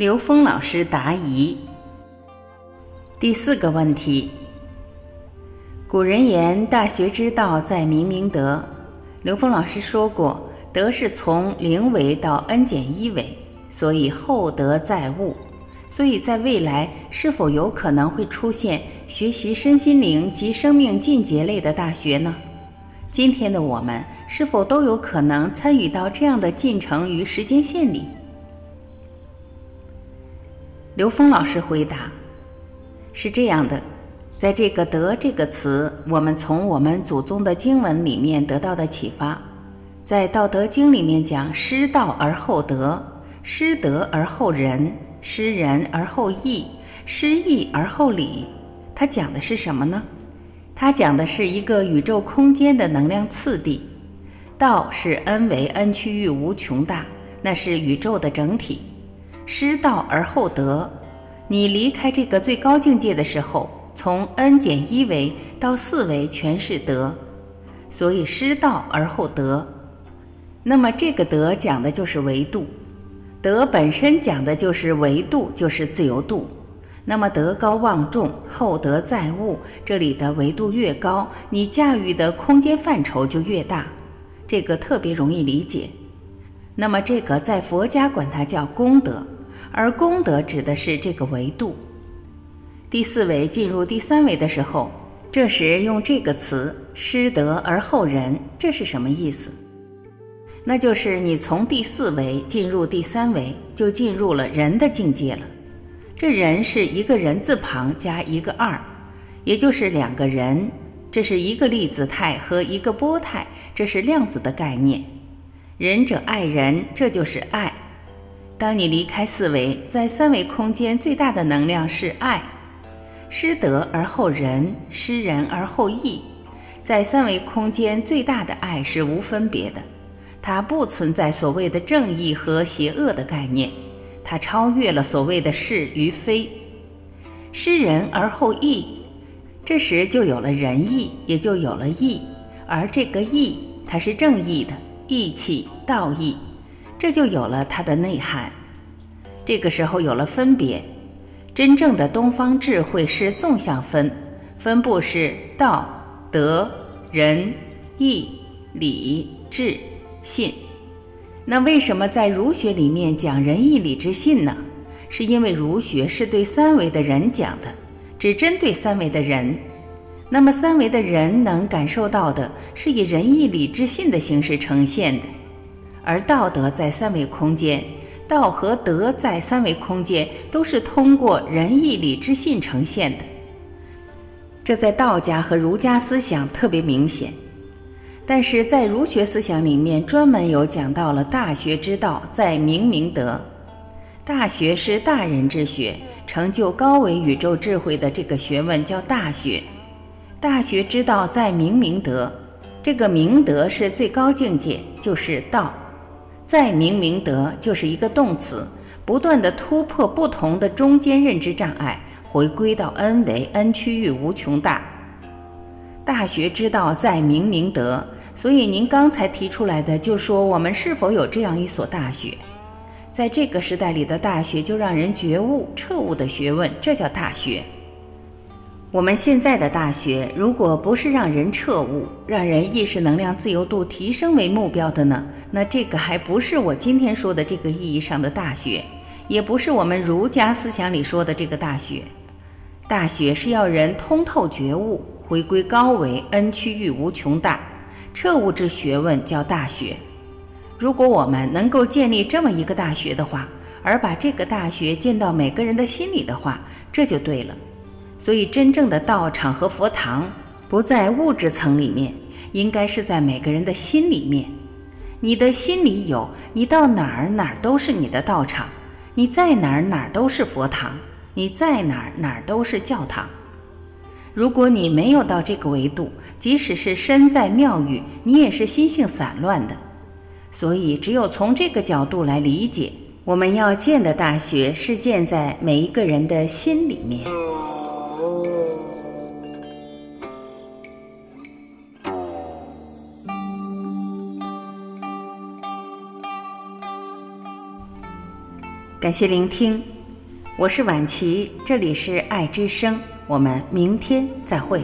刘峰老师答疑。第四个问题：古人言“大学之道，在明明德”。刘峰老师说过，德是从零维到 n 减一维，所以厚德载物。所以在未来，是否有可能会出现学习身心灵及生命进阶类的大学呢？今天的我们是否都有可能参与到这样的进程与时间线里？刘峰老师回答：“是这样的，在这个‘德’这个词，我们从我们祖宗的经文里面得到的启发，在《道德经》里面讲‘失道而后德，失德而后仁’。”失仁而后义，失义而后礼，它讲的是什么呢？它讲的是一个宇宙空间的能量次第。道是 n 为 n 区域无穷大，那是宇宙的整体。失道而后德，你离开这个最高境界的时候，从 n 减一维到四维全是德，所以失道而后德。那么这个德讲的就是维度。德本身讲的就是维度，就是自由度。那么德高望重，厚德载物，这里的维度越高，你驾驭的空间范畴就越大，这个特别容易理解。那么这个在佛家管它叫功德，而功德指的是这个维度。第四维进入第三维的时候，这时用这个词“失德而后仁”，这是什么意思？那就是你从第四维进入第三维，就进入了人的境界了。这人是一个人字旁加一个二，也就是两个人。这是一个粒子态和一个波态，这是量子的概念。仁者爱人，这就是爱。当你离开四维，在三维空间最大的能量是爱。失德而后仁，失仁而后义。在三维空间最大的爱是无分别的。它不存在所谓的正义和邪恶的概念，它超越了所谓的是与非。失仁而后义，这时就有了仁义，也就有了义，而这个义它是正义的义气、道义，这就有了它的内涵。这个时候有了分别，真正的东方智慧是纵向分，分布是道、德、仁、义、礼、智。信，那为什么在儒学里面讲仁义礼智信呢？是因为儒学是对三维的人讲的，只针对三维的人。那么三维的人能感受到的是以仁义礼智信的形式呈现的，而道德在三维空间，道和德在三维空间都是通过仁义礼智信呈现的。这在道家和儒家思想特别明显。但是在儒学思想里面，专门有讲到了大学之道在明明德。大学是大人之学，成就高维宇宙智慧的这个学问叫大学。大学之道在明明德，这个明德是最高境界，就是道。在明明德就是一个动词，不断的突破不同的中间认知障碍，回归到 n 为 n 区域无穷大。大学之道在明明德。所以您刚才提出来的，就说我们是否有这样一所大学，在这个时代里的大学，就让人觉悟彻悟的学问，这叫大学。我们现在的大学，如果不是让人彻悟、让人意识能量自由度提升为目标的呢？那这个还不是我今天说的这个意义上的大学，也不是我们儒家思想里说的这个大学。大学是要人通透觉悟，回归高维 n 区域无穷大。彻悟之学问叫大学。如果我们能够建立这么一个大学的话，而把这个大学建到每个人的心里的话，这就对了。所以，真正的道场和佛堂不在物质层里面，应该是在每个人的心里面。你的心里有，你到哪儿哪儿都是你的道场；你在哪儿哪儿都是佛堂；你在哪儿哪儿都是教堂。如果你没有到这个维度，即使是身在庙宇，你也是心性散乱的。所以，只有从这个角度来理解，我们要建的大学是建在每一个人的心里面。感谢聆听，我是晚琪，这里是爱之声，我们明天再会。